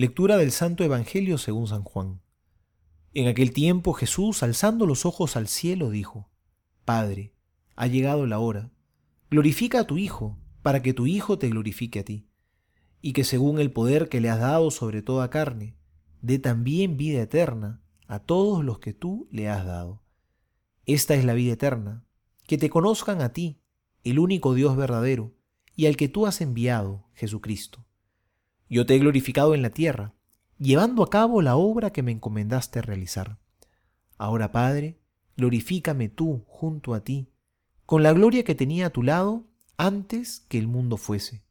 Lectura del Santo Evangelio según San Juan. En aquel tiempo Jesús, alzando los ojos al cielo, dijo, Padre, ha llegado la hora. Glorifica a tu Hijo, para que tu Hijo te glorifique a ti, y que según el poder que le has dado sobre toda carne, dé también vida eterna a todos los que tú le has dado. Esta es la vida eterna, que te conozcan a ti, el único Dios verdadero, y al que tú has enviado, Jesucristo. Yo te he glorificado en la tierra, llevando a cabo la obra que me encomendaste realizar. Ahora, Padre, glorifícame tú junto a ti, con la gloria que tenía a tu lado antes que el mundo fuese.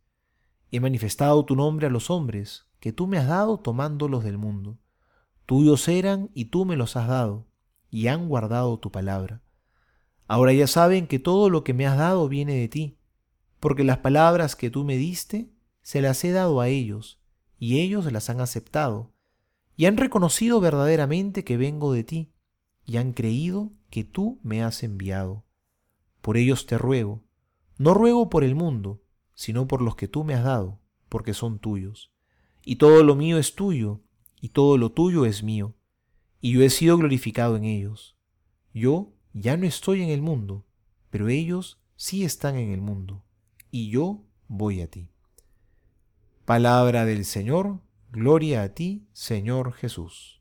He manifestado tu nombre a los hombres, que tú me has dado tomándolos del mundo. Tuyos eran y tú me los has dado, y han guardado tu palabra. Ahora ya saben que todo lo que me has dado viene de ti, porque las palabras que tú me diste se las he dado a ellos, y ellos las han aceptado, y han reconocido verdaderamente que vengo de ti, y han creído que tú me has enviado. Por ellos te ruego, no ruego por el mundo, sino por los que tú me has dado, porque son tuyos. Y todo lo mío es tuyo, y todo lo tuyo es mío, y yo he sido glorificado en ellos. Yo ya no estoy en el mundo, pero ellos sí están en el mundo, y yo voy a ti. Palabra del Señor, gloria a ti, Señor Jesús.